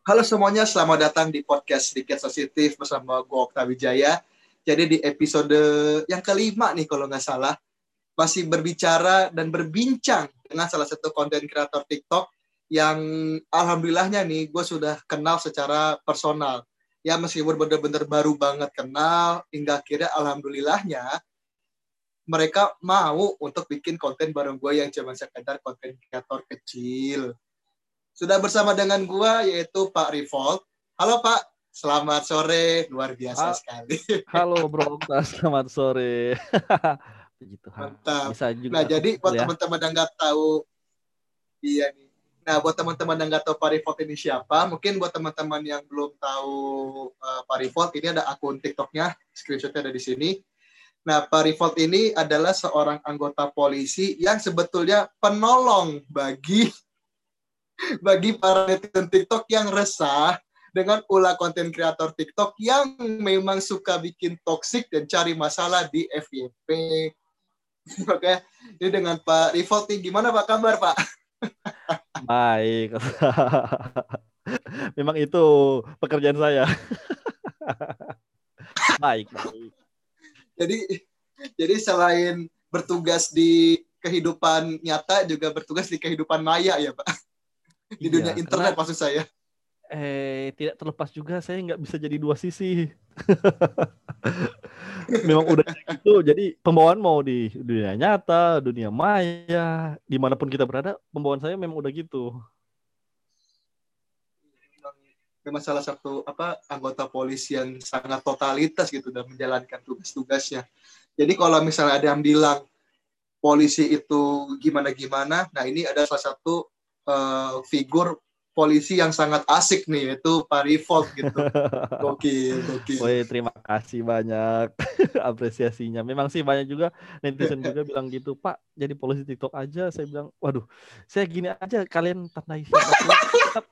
Halo semuanya, selamat datang di podcast Sedikit Sensitif bersama gue Okta Wijaya. Jadi di episode yang kelima nih kalau nggak salah, masih berbicara dan berbincang dengan salah satu konten kreator TikTok yang alhamdulillahnya nih gue sudah kenal secara personal. Ya meskipun bener-bener baru banget kenal, hingga akhirnya alhamdulillahnya mereka mau untuk bikin konten bareng gue yang cuma sekedar konten kreator kecil. Sudah bersama dengan gue yaitu Pak Revolt. Halo Pak, selamat sore. Luar biasa ha sekali. Halo Bro, selamat sore. Puji Mantap. Bisa juga nah, jadi buat ya. teman-teman yang nggak tahu iya nih. Nah, buat teman-teman yang nggak tahu Pak Revolt ini siapa, mungkin buat teman-teman yang belum tahu uh, Pak Revolt, ini ada akun TikToknya, screenshotnya ada di sini. Nah, Pak Revolt ini adalah seorang anggota polisi yang sebetulnya penolong bagi bagi para netizen TikTok yang resah dengan ulah konten kreator TikTok yang memang suka bikin toksik dan cari masalah di FYP. Oke, ini dengan Pak Rivolti. Gimana Pak kabar Pak? Baik. memang itu pekerjaan saya. baik, baik. Jadi jadi selain bertugas di kehidupan nyata juga bertugas di kehidupan maya ya Pak di iya, dunia internet maksud saya. Eh, tidak terlepas juga saya nggak bisa jadi dua sisi. Memang udah gitu. Jadi pembawaan mau di dunia nyata, dunia maya, di mana pun kita berada, pembawaan saya memang udah gitu. Memang salah satu apa anggota polisi yang sangat totalitas gitu dan menjalankan tugas-tugasnya. Jadi kalau misalnya ada yang bilang polisi itu gimana-gimana, nah ini ada salah satu uh, figur polisi yang sangat asik nih yaitu Pak Revolt gitu. Gokil, gokil. Woi, terima kasih banyak apresiasinya. Memang sih banyak juga netizen juga bilang gitu, Pak, jadi polisi TikTok aja. Saya bilang, waduh, saya gini aja kalian tandai tetap,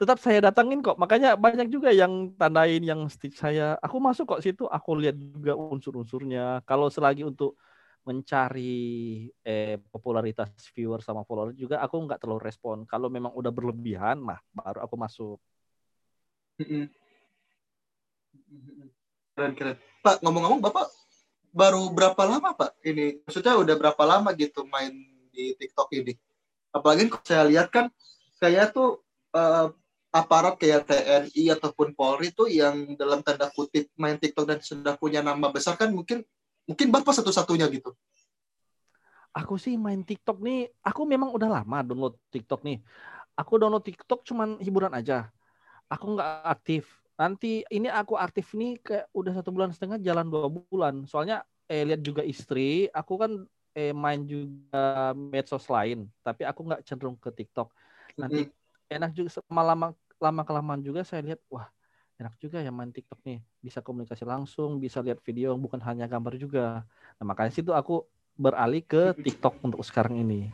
tetap saya datangin kok. Makanya banyak juga yang tandain yang stick saya. Aku masuk kok situ, aku lihat juga unsur-unsurnya. Kalau selagi untuk mencari eh, popularitas viewer sama follower juga aku nggak terlalu respon. Kalau memang udah berlebihan, mah baru aku masuk. Keren keren. Pak ngomong-ngomong, bapak baru berapa lama pak ini? Maksudnya udah berapa lama gitu main di TikTok ini? Apalagi saya lihat kan kayak tuh uh, aparat kayak TNI ataupun Polri tuh yang dalam tanda kutip main TikTok dan sudah punya nama besar kan mungkin Mungkin Bapak satu-satunya gitu. Aku sih main TikTok nih, aku memang udah lama download TikTok nih. Aku download TikTok cuman hiburan aja. Aku nggak aktif. Nanti ini aku aktif nih kayak udah satu bulan setengah jalan dua bulan. Soalnya eh, lihat juga istri, aku kan eh, main juga medsos lain, tapi aku nggak cenderung ke TikTok. Nanti mm-hmm. enak juga lama lama kelamaan juga saya lihat, wah enak juga ya main TikTok nih. Bisa komunikasi langsung bisa lihat video bukan hanya gambar juga. Nah makanya situ aku beralih ke TikTok untuk sekarang ini.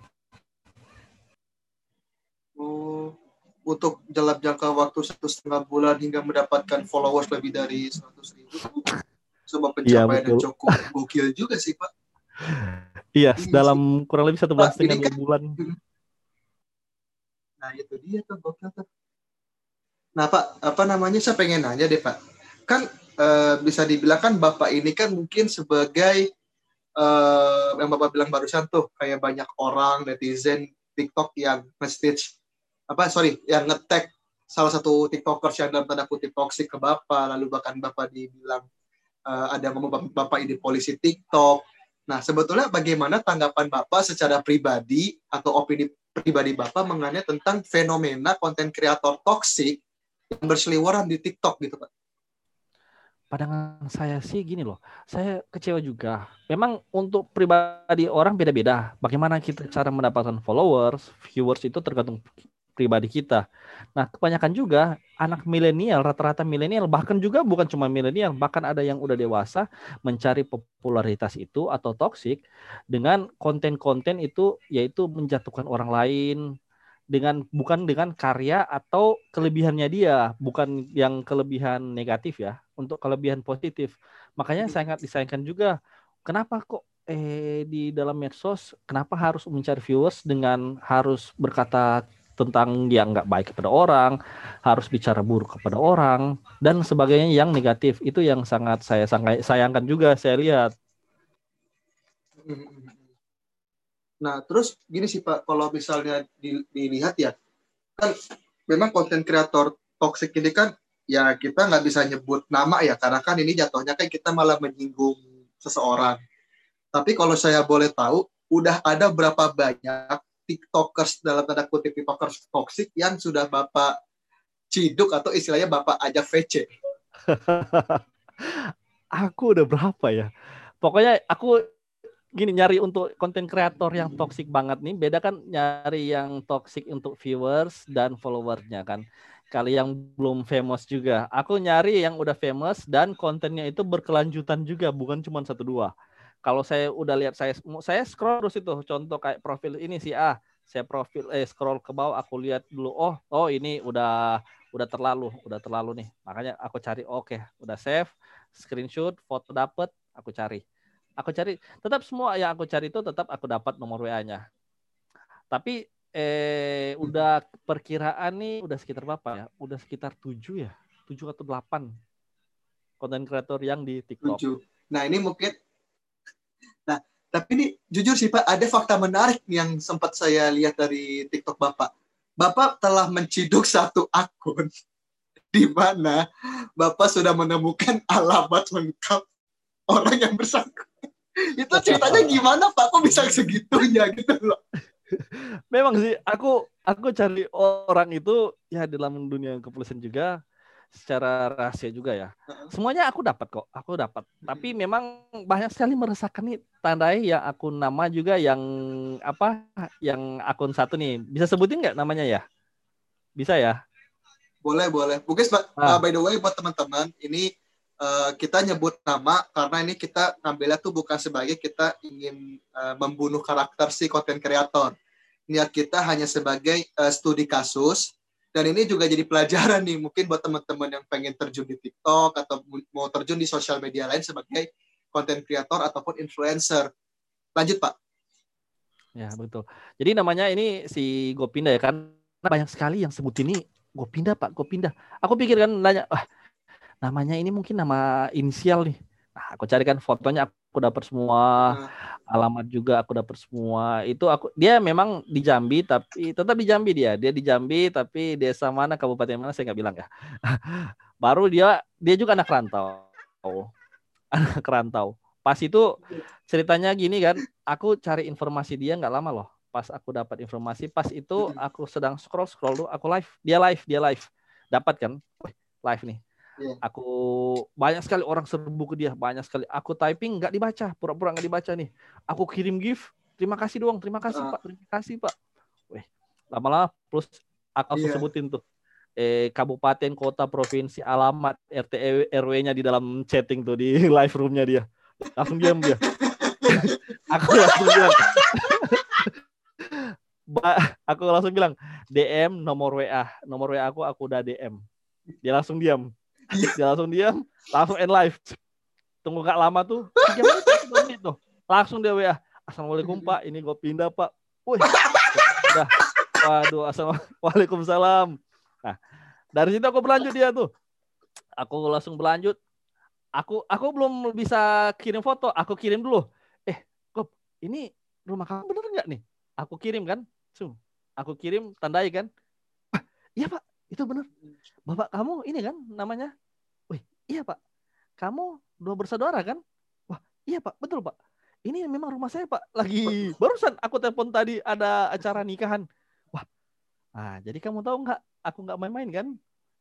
Oh untuk dalam jangka waktu satu setengah bulan hingga mendapatkan followers lebih dari seratus ribu sebuah iya, pencapaian ya, yang cukup. Gokil juga sih pak. Iya, iya dalam kurang lebih satu bulan setengah kan, bulan. Nah itu dia tuh gokil tuh Nah Pak, apa namanya saya pengen nanya deh Pak. Kan e, bisa dibilang kan Bapak ini kan mungkin sebagai e, yang Bapak bilang barusan tuh kayak banyak orang netizen TikTok yang message apa sorry yang ngetek salah satu tiktokers yang dalam tanda kutip toksik ke Bapak lalu bahkan Bapak dibilang e, ada ngomong Bapak ini polisi TikTok. Nah sebetulnya bagaimana tanggapan Bapak secara pribadi atau opini pribadi Bapak mengenai tentang fenomena konten kreator toksik yang berseliweran di TikTok gitu Pak? Pandangan saya sih gini loh, saya kecewa juga. Memang untuk pribadi orang beda-beda. Bagaimana kita cara mendapatkan followers, viewers itu tergantung pribadi kita. Nah, kebanyakan juga anak milenial, rata-rata milenial, bahkan juga bukan cuma milenial, bahkan ada yang udah dewasa mencari popularitas itu atau toksik dengan konten-konten itu yaitu menjatuhkan orang lain, dengan bukan dengan karya atau kelebihannya dia, bukan yang kelebihan negatif ya, untuk kelebihan positif. Makanya sangat disayangkan juga kenapa kok eh di dalam medsos kenapa harus mencari viewers dengan harus berkata tentang yang nggak baik kepada orang, harus bicara buruk kepada orang dan sebagainya yang negatif itu yang sangat saya sayangkan juga saya lihat. Nah terus gini sih Pak, kalau misalnya dilihat ya kan memang konten kreator toxic ini kan ya kita nggak bisa nyebut nama ya karena kan ini jatuhnya kan kita malah menyinggung seseorang. Tapi kalau saya boleh tahu, udah ada berapa banyak tiktokers dalam tanda kutip tiktokers toxic yang sudah bapak ciduk atau istilahnya bapak ajak VC? aku udah berapa ya? Pokoknya aku gini nyari untuk konten kreator yang toxic banget nih beda kan nyari yang toxic untuk viewers dan followersnya kan. Kali yang belum famous juga. Aku nyari yang udah famous dan kontennya itu berkelanjutan juga bukan cuma satu dua. Kalau saya udah lihat saya saya scroll terus itu. Contoh kayak profil ini si A saya profil eh scroll ke bawah aku lihat dulu oh oh ini udah udah terlalu udah terlalu nih. Makanya aku cari oke okay, udah save screenshot foto dapet aku cari aku cari tetap semua yang aku cari itu tetap aku dapat nomor WA-nya. Tapi eh udah perkiraan nih udah sekitar berapa ya? Udah sekitar tujuh ya? tujuh atau delapan konten kreator yang di TikTok. 7. Nah, ini mungkin Nah, tapi ini jujur sih Pak, ada fakta menarik yang sempat saya lihat dari TikTok Bapak. Bapak telah menciduk satu akun di mana Bapak sudah menemukan alamat lengkap orang yang bersangkutan itu ceritanya gimana Pak? Kok bisa segitunya gitu loh? Memang sih aku aku cari orang itu ya dalam dunia kepolisian juga secara rahasia juga ya. Semuanya aku dapat kok, aku dapat. Tapi memang banyak sekali meresahkan nih tandai yang akun nama juga yang apa yang akun satu nih. Bisa sebutin nggak namanya ya? Bisa ya? Boleh, boleh. Mungkin ah. uh, by the way buat teman-teman, ini uh, kita nyebut nama karena ini kita ngambilnya tuh bukan sebagai kita ingin uh, membunuh karakter si konten kreator. Niat kita hanya sebagai uh, studi kasus dan ini juga jadi pelajaran nih mungkin buat teman-teman yang pengen terjun di TikTok atau mau terjun di sosial media lain sebagai konten kreator ataupun influencer. Lanjut Pak. Ya betul. Jadi namanya ini si Gopinda ya kan banyak sekali yang sebut ini Gopinda Pak Gopinda. Aku pikir kan nanya, ah, namanya ini mungkin nama inisial nih. Nah, aku carikan fotonya aku dapat semua, nah. alamat juga aku dapat semua. Itu aku dia memang di Jambi tapi tetap di Jambi dia. Dia di Jambi tapi desa mana kabupaten mana saya nggak bilang ya. Baru dia dia juga anak rantau. Anak rantau. Pas itu ceritanya gini kan, aku cari informasi dia nggak lama loh. Pas aku dapat informasi, pas itu aku sedang scroll scroll tuh, aku live, dia live, dia live. Dapat kan? Live nih Yeah. Aku banyak sekali orang serbu ke dia, banyak sekali. Aku typing nggak dibaca, pura-pura nggak dibaca nih. Aku kirim gift, terima kasih doang, terima kasih uh. pak, terima kasih pak. Weh, lama-lama plus aku yeah. sebutin tuh eh, kabupaten, kota, provinsi, alamat, RT RW-nya di dalam chatting tuh di live roomnya dia. Langsung diam dia. aku langsung bilang. aku langsung bilang DM nomor WA, nomor WA aku aku udah DM. Dia langsung diam. Iya. dia langsung diam langsung end live. Tunggu gak lama tuh tiga menit tuh langsung dia WA assalamualaikum pak. Ini gue pindah pak. Wih udah. Waduh assalamualaikum salam nah dari situ aku berlanjut dia tuh. Aku langsung berlanjut. Aku aku belum bisa kirim foto aku kirim dulu. Eh kok ini rumah kamu bener nggak nih? Aku kirim kan Sung. aku kirim tandai kan. Iya pak itu bener bapak kamu ini kan namanya iya pak, kamu dua bersaudara kan? Wah, iya pak, betul pak. Ini memang rumah saya pak. Lagi barusan aku telepon tadi ada acara nikahan. Wah, nah jadi kamu tahu nggak? Aku nggak main-main kan?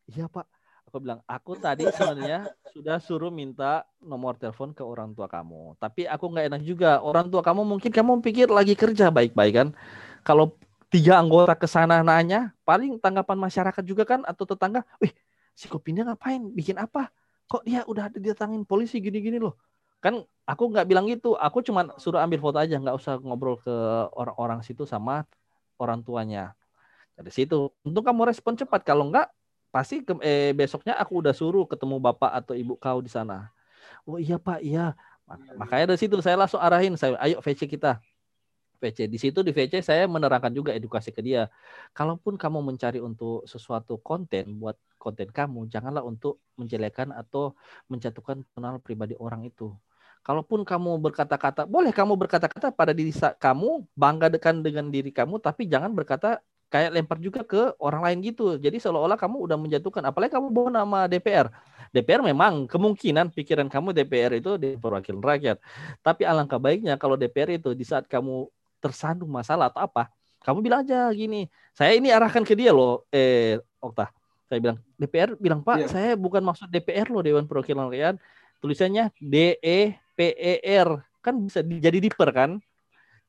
Iya pak. Aku bilang, aku tadi sebenarnya sudah suruh minta nomor telepon ke orang tua kamu. Tapi aku nggak enak juga. Orang tua kamu mungkin kamu pikir lagi kerja baik-baik kan? Kalau tiga anggota ke sana nanya, paling tanggapan masyarakat juga kan atau tetangga, wih, si Kopinnya ngapain? Bikin apa? kok dia udah didatangin polisi gini-gini loh? Kan aku nggak bilang gitu aku cuma suruh ambil foto aja nggak usah ngobrol ke orang-orang situ sama orang tuanya. Dari situ untuk kamu respon cepat kalau nggak pasti ke, eh, besoknya aku udah suruh ketemu bapak atau ibu kau di sana. Oh iya pak iya. Makanya dari situ saya langsung arahin saya ayo VC kita VC. Di situ di VC saya menerangkan juga edukasi ke dia. Kalaupun kamu mencari untuk sesuatu konten buat konten kamu, janganlah untuk menjelekan atau menjatuhkan personal pribadi orang itu. Kalaupun kamu berkata-kata, boleh kamu berkata-kata pada diri kamu, bangga dekan dengan diri kamu, tapi jangan berkata kayak lempar juga ke orang lain gitu. Jadi seolah-olah kamu udah menjatuhkan, apalagi kamu bawa nama DPR. DPR memang kemungkinan pikiran kamu DPR itu di perwakilan rakyat. Tapi alangkah baiknya kalau DPR itu di saat kamu tersandung masalah atau apa, kamu bilang aja gini, saya ini arahkan ke dia loh, eh Okta. Saya bilang DPR bilang Pak, yeah. saya bukan maksud DPR loh Dewan Perwakilan Rakyat. Tulisannya D E P E R kan bisa jadi diper kan?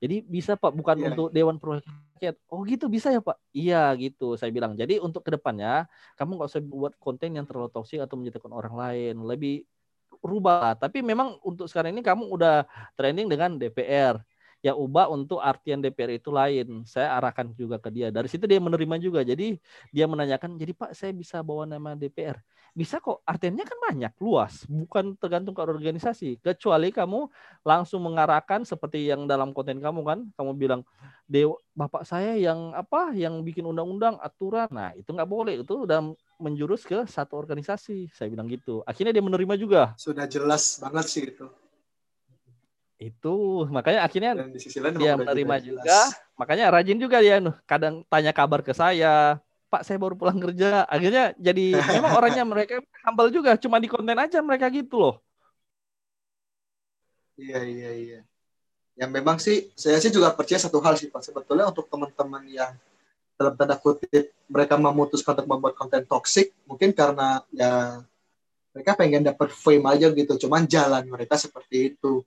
Jadi bisa Pak bukan yeah. untuk Dewan Perwakilan Rakyat. Oh gitu bisa ya Pak? Iya gitu saya bilang. Jadi untuk ke depannya kamu nggak usah buat konten yang terlalu toksik atau menjatuhkan orang lain. Lebih rubah. Tapi memang untuk sekarang ini kamu udah trending dengan DPR ya ubah untuk artian DPR itu lain. Saya arahkan juga ke dia. Dari situ dia menerima juga. Jadi dia menanyakan, jadi Pak saya bisa bawa nama DPR. Bisa kok, artiannya kan banyak, luas. Bukan tergantung ke organisasi. Kecuali kamu langsung mengarahkan seperti yang dalam konten kamu kan. Kamu bilang, Dewa, Bapak saya yang apa, yang bikin undang-undang, aturan. Nah itu nggak boleh. Itu udah menjurus ke satu organisasi. Saya bilang gitu. Akhirnya dia menerima juga. Sudah jelas banget sih itu itu makanya akhirnya di sisi lain dia menerima juga, juga makanya rajin juga dia kadang tanya kabar ke saya Pak saya baru pulang kerja. Akhirnya jadi memang orangnya mereka humble juga cuma di konten aja mereka gitu loh. Iya iya iya. Yang memang sih saya sih juga percaya satu hal sih Pak. Sebetulnya untuk teman-teman yang dalam tanda kutip mereka memutuskan untuk membuat konten toksik mungkin karena ya mereka pengen dapat fame aja gitu cuman jalan mereka seperti itu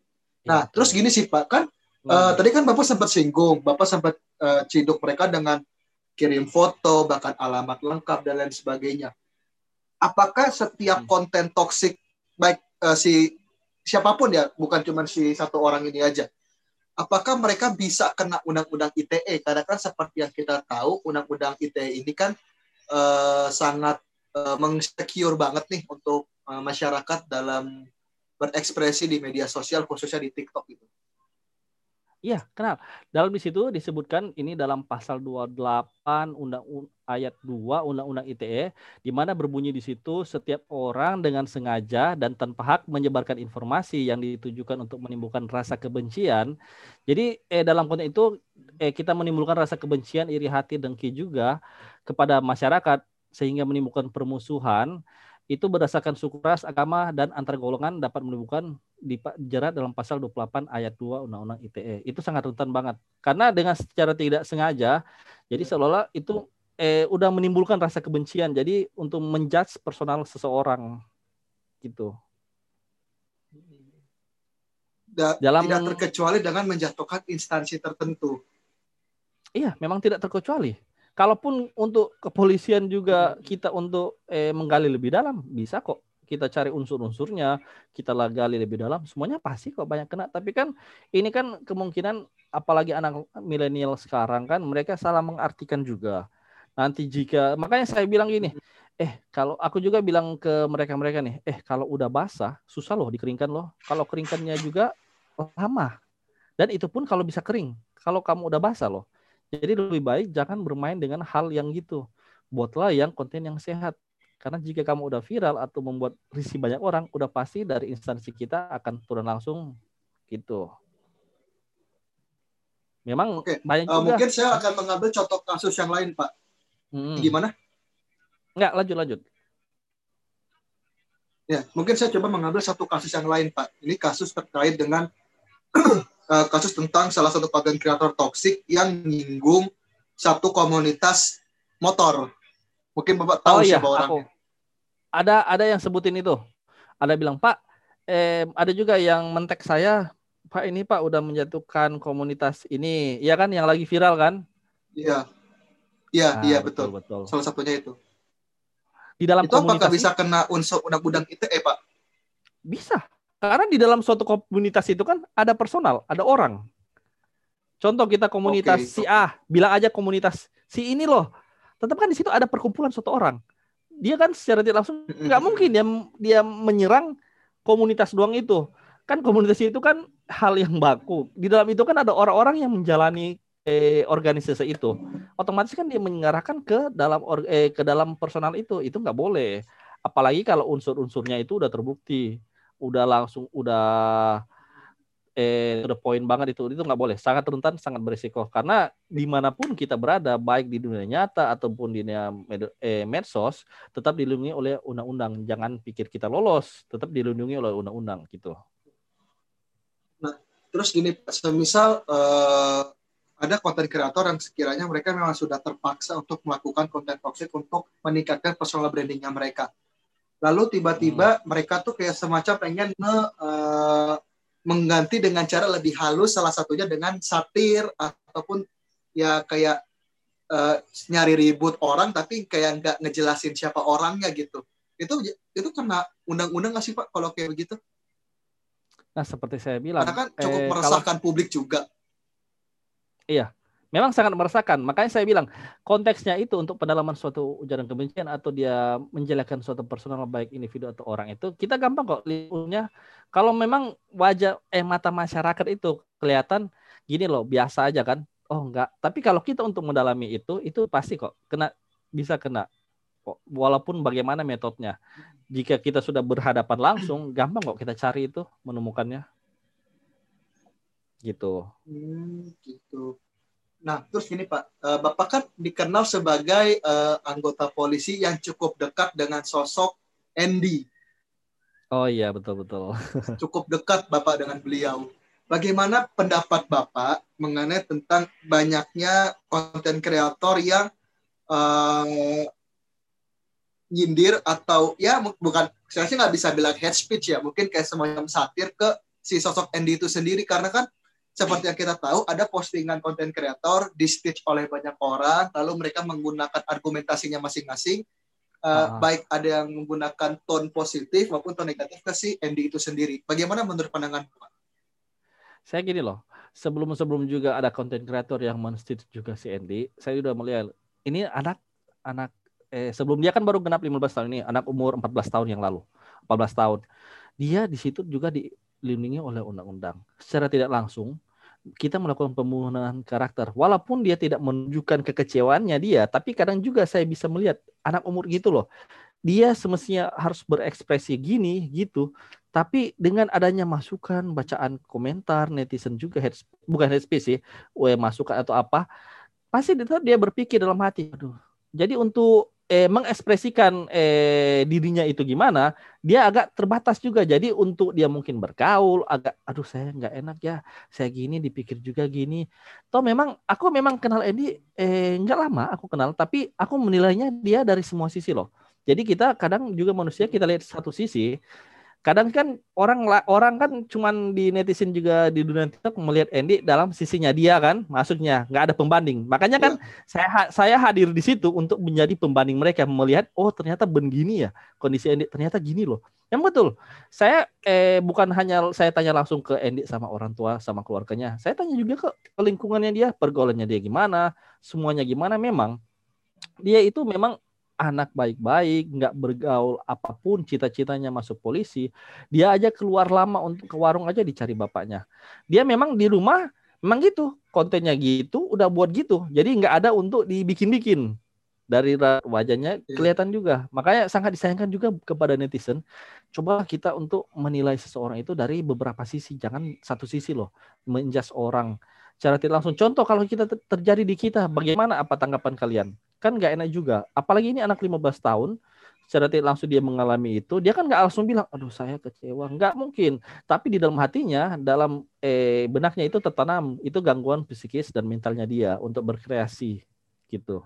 Nah, ya, terus gini sih Pak, kan hmm. uh, tadi kan Bapak sempat singgung, Bapak sempat uh, ciduk mereka dengan kirim foto, bahkan alamat lengkap dan lain sebagainya. Apakah setiap hmm. konten toksik baik uh, si siapa pun ya, bukan cuma si satu orang ini aja. Apakah mereka bisa kena undang-undang ITE? Karena kan seperti yang kita tahu, undang-undang ITE ini kan uh, sangat uh, mengsecure banget nih untuk uh, masyarakat dalam berekspresi di media sosial khususnya di TikTok itu. Iya, kenal. Dalam di situ disebutkan ini dalam pasal 28 undang ayat 2 Undang-Undang ITE di mana berbunyi di situ setiap orang dengan sengaja dan tanpa hak menyebarkan informasi yang ditujukan untuk menimbulkan rasa kebencian. Jadi eh, dalam konteks itu eh, kita menimbulkan rasa kebencian, iri hati, dengki juga kepada masyarakat sehingga menimbulkan permusuhan itu berdasarkan suku ras, agama, dan antar golongan dapat menimbulkan dijerat dalam pasal 28 ayat 2 Undang-Undang ITE. Itu sangat rentan banget. Karena dengan secara tidak sengaja, jadi iya. seolah-olah itu eh, udah menimbulkan rasa kebencian. Jadi untuk menjudge personal seseorang gitu. Da, dalam tidak terkecuali dengan menjatuhkan instansi tertentu. Iya, memang tidak terkecuali kalaupun untuk kepolisian juga kita untuk eh, menggali lebih dalam bisa kok. Kita cari unsur-unsurnya kita gali lebih dalam semuanya pasti kok banyak kena. Tapi kan ini kan kemungkinan apalagi anak milenial sekarang kan mereka salah mengartikan juga. Nanti jika makanya saya bilang gini eh kalau aku juga bilang ke mereka-mereka nih eh kalau udah basah susah loh dikeringkan loh. Kalau keringkannya juga lama. Dan itu pun kalau bisa kering. Kalau kamu udah basah loh jadi lebih baik jangan bermain dengan hal yang gitu. Buatlah yang konten yang sehat. Karena jika kamu udah viral atau membuat risih banyak orang, udah pasti dari instansi kita akan turun langsung gitu. Memang Oke. banyak uh, juga. Mungkin saya akan mengambil contoh kasus yang lain, Pak. Hmm. Gimana? Enggak, lanjut lanjut. Ya, mungkin saya coba mengambil satu kasus yang lain, Pak. Ini kasus terkait dengan uh, kasus tentang salah satu konten kreator toksik yang menyinggung satu komunitas motor. Mungkin Bapak tahu oh, iya, siapa orangnya. Aku. Ada ada yang sebutin itu. Ada bilang, "Pak, eh ada juga yang mentek saya, Pak ini Pak udah menjatuhkan komunitas ini." Iya kan yang lagi viral kan? Iya. Iya, nah, iya betul, betul. Salah satunya itu. Di dalam itu apakah bisa kena unsur undang-undang ITE, Pak? Bisa. Karena di dalam suatu komunitas itu kan ada personal, ada orang. Contoh kita komunitas okay. si A, bilang aja komunitas si ini loh. Tetap kan di situ ada perkumpulan suatu orang. Dia kan secara tidak langsung nggak mungkin dia dia menyerang komunitas doang itu. kan komunitas itu kan hal yang baku. Di dalam itu kan ada orang-orang yang menjalani eh, organisasi itu. Otomatis kan dia mengarahkan ke dalam eh, ke dalam personal itu. Itu nggak boleh. Apalagi kalau unsur-unsurnya itu udah terbukti, udah langsung udah eh to the point banget itu itu nggak boleh. Sangat rentan sangat berisiko. Karena di mana pun kita berada baik di dunia nyata ataupun di dunia med eh, medsos tetap dilindungi oleh undang-undang. Jangan pikir kita lolos tetap dilindungi oleh undang-undang gitu. Nah terus gini semisal uh, ada konten kreator yang sekiranya mereka memang sudah terpaksa untuk melakukan konten toxic untuk meningkatkan personal brandingnya mereka lalu tiba-tiba hmm. mereka tuh kayak semacam pengen nge uh, mengganti dengan cara lebih halus salah satunya dengan satir ataupun ya kayak uh, nyari ribut orang tapi kayak nggak ngejelasin siapa orangnya gitu. Itu itu kena undang-undang nggak sih pak kalau kayak begitu? Nah seperti saya bilang karena kan cukup eh, meresahkan kalau, publik juga. Iya memang sangat meresahkan. Makanya saya bilang konteksnya itu untuk pendalaman suatu ujaran kebencian atau dia menjelekkan suatu personal baik individu atau orang itu kita gampang kok lihatnya. Kalau memang wajah eh mata masyarakat itu kelihatan gini loh biasa aja kan. Oh enggak. Tapi kalau kita untuk mendalami itu itu pasti kok kena bisa kena walaupun bagaimana metodenya. Jika kita sudah berhadapan langsung, gampang kok kita cari itu menemukannya. Gitu. Hmm, gitu. Nah, terus gini Pak, uh, Bapak kan dikenal sebagai uh, anggota polisi yang cukup dekat dengan sosok Andy. Oh iya, betul-betul. cukup dekat Bapak dengan beliau. Bagaimana pendapat Bapak mengenai tentang banyaknya konten kreator yang uh, nyindir atau ya bukan saya sih nggak bisa bilang hate speech ya mungkin kayak semacam satir ke si sosok Andy itu sendiri karena kan seperti yang kita tahu ada postingan konten kreator di stitch oleh banyak orang lalu mereka menggunakan argumentasinya masing-masing uh, uh. baik ada yang menggunakan tone positif maupun tone negatif ke si Andy itu sendiri bagaimana menurut pandangan Pak? Saya gini loh sebelum sebelum juga ada konten kreator yang menstitch juga si Andy saya sudah melihat ini anak anak eh sebelum dia kan baru genap 15 tahun ini anak umur 14 tahun yang lalu 14 tahun dia di situ juga dilindungi oleh undang-undang secara tidak langsung kita melakukan pembunuhan karakter. Walaupun dia tidak menunjukkan kekecewaannya dia, tapi kadang juga saya bisa melihat anak umur gitu loh. Dia semestinya harus berekspresi gini gitu. Tapi dengan adanya masukan, bacaan komentar netizen juga head, bukan head speech sih, masukan atau apa, pasti dia berpikir dalam hati, aduh. Jadi untuk eh, mengekspresikan eh, dirinya itu gimana, dia agak terbatas juga. Jadi untuk dia mungkin bergaul, agak, aduh saya nggak enak ya, saya gini dipikir juga gini. Toh memang aku memang kenal Edi eh, nggak lama aku kenal, tapi aku menilainya dia dari semua sisi loh. Jadi kita kadang juga manusia kita lihat satu sisi, kadang kan orang orang kan cuman di netizen juga di dunia TikTok melihat Andy dalam sisinya dia kan maksudnya nggak ada pembanding. Makanya kan ya. saya saya hadir di situ untuk menjadi pembanding mereka melihat oh ternyata begini ya kondisi Andy ternyata gini loh. Yang betul saya eh bukan hanya saya tanya langsung ke Andy sama orang tua sama keluarganya. Saya tanya juga ke, ke lingkungannya dia pergaulannya dia gimana semuanya gimana. Memang dia itu memang anak baik-baik, nggak bergaul apa pun, cita-citanya masuk polisi, dia aja keluar lama untuk ke warung aja dicari bapaknya. Dia memang di rumah memang gitu, kontennya gitu, udah buat gitu. Jadi nggak ada untuk dibikin-bikin. Dari wajahnya iya. kelihatan juga. Makanya sangat disayangkan juga kepada netizen. Coba kita untuk menilai seseorang itu dari beberapa sisi, jangan satu sisi loh, menjas orang secara tidak langsung. Contoh kalau kita terjadi di kita, bagaimana apa tanggapan kalian? Kan nggak enak juga. Apalagi ini anak 15 tahun, secara tidak langsung dia mengalami itu, dia kan nggak langsung bilang, aduh saya kecewa, nggak mungkin. Tapi di dalam hatinya, dalam eh, benaknya itu tertanam itu gangguan psikis dan mentalnya dia untuk berkreasi, gitu.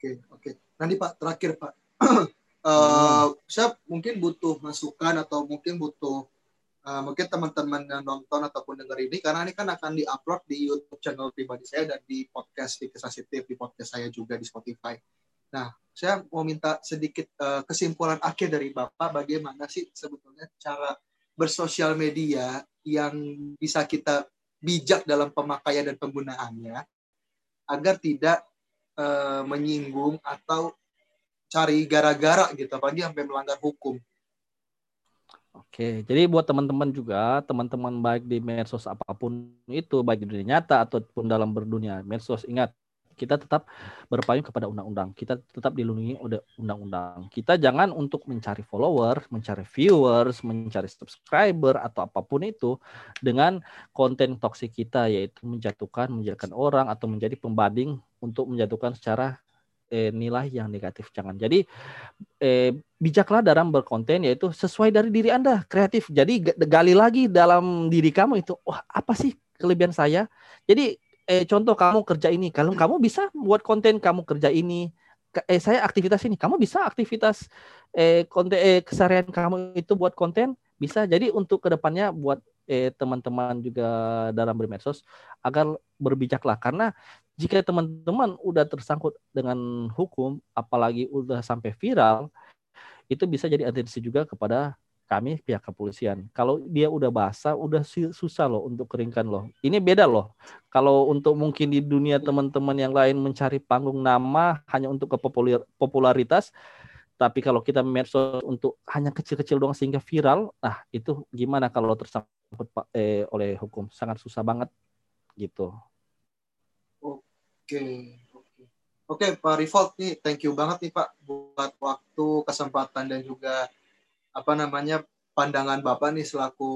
Oke, oke. Nanti Pak terakhir Pak, uh, saya mungkin butuh masukan atau mungkin butuh uh, mungkin teman-teman yang nonton ataupun dengar ini karena ini kan akan diupload di YouTube channel pribadi saya dan di podcast di Kesensitif di podcast saya juga di Spotify. Nah, saya mau minta sedikit uh, kesimpulan akhir dari Bapak bagaimana sih sebetulnya cara bersosial media yang bisa kita bijak dalam pemakaian dan penggunaannya agar tidak uh, menyinggung atau cari gara-gara gitu apalagi sampai melanggar hukum Oke, jadi buat teman-teman juga, teman-teman baik di medsos apa pun itu, baik di dunia nyata ataupun dalam berdunia medsos, ingat kita tetap berpayung kepada undang-undang. Kita tetap dilindungi oleh undang-undang. Kita jangan untuk mencari follower, mencari viewers, mencari subscriber atau apa pun itu dengan konten toksik kita yaitu menjatuhkan, menjadikan orang atau menjadi pembanding untuk menjatuhkan secara eh, nilai yang negatif. Jangan. Jadi eh, bijaklah dalam berkonten yaitu sesuai dari diri Anda, kreatif. Jadi gali lagi dalam diri kamu itu, wah apa sih kelebihan saya? Jadi eh contoh kamu kerja ini, kalau kamu bisa buat konten kamu kerja ini, eh saya aktivitas ini, kamu bisa aktivitas eh konten eh keseharian kamu itu buat konten bisa. Jadi untuk ke depannya buat eh teman-teman juga dalam bermedsos agar berbijaklah karena jika teman-teman udah tersangkut dengan hukum, apalagi udah sampai viral, itu bisa jadi atensi juga kepada kami pihak kepolisian. Kalau dia udah basah, udah susah loh untuk keringkan loh. Ini beda loh. Kalau untuk mungkin di dunia teman-teman yang lain mencari panggung nama hanya untuk kepopularitas, tapi kalau kita medsos untuk hanya kecil-kecil doang sehingga viral, nah itu gimana kalau tersangkut eh, oleh hukum? Sangat susah banget gitu. Oke. Oke, Pak Rivolt nih, thank you banget nih Pak buat waktu, kesempatan dan juga apa namanya pandangan Bapak nih selaku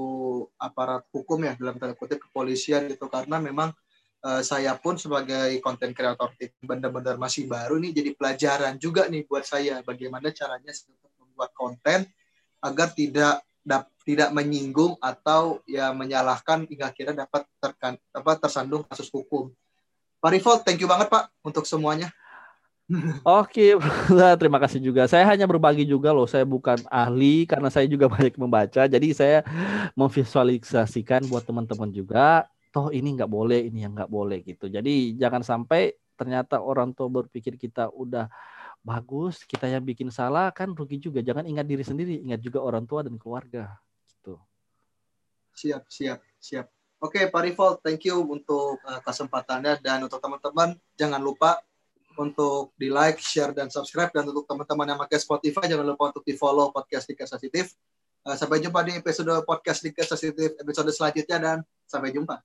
aparat hukum ya dalam tanda kutip kepolisian gitu karena memang uh, saya pun sebagai konten kreator benar-benar masih baru nih jadi pelajaran juga nih buat saya bagaimana caranya membuat konten agar tidak dap, tidak menyinggung atau ya menyalahkan hingga akhirnya dapat terkan, apa, tersandung kasus hukum. Pak Rival, thank you banget Pak untuk semuanya. Oke, terima kasih juga. Saya hanya berbagi juga loh. Saya bukan ahli karena saya juga banyak membaca. Jadi saya memvisualisasikan buat teman-teman juga. Toh ini nggak boleh, ini yang nggak boleh gitu. Jadi jangan sampai ternyata orang tua berpikir kita udah bagus, kita yang bikin salah kan rugi juga. Jangan ingat diri sendiri, ingat juga orang tua dan keluarga. Gitu. Siap, siap, siap. Oke, Pak Rival, thank you untuk uh, kesempatannya dan untuk teman-teman jangan lupa untuk di like, share, dan subscribe. Dan untuk teman-teman yang pakai Spotify, jangan lupa untuk di follow podcast Dika Sensitif. Uh, sampai jumpa di episode podcast Dika Sensitif episode selanjutnya dan sampai jumpa.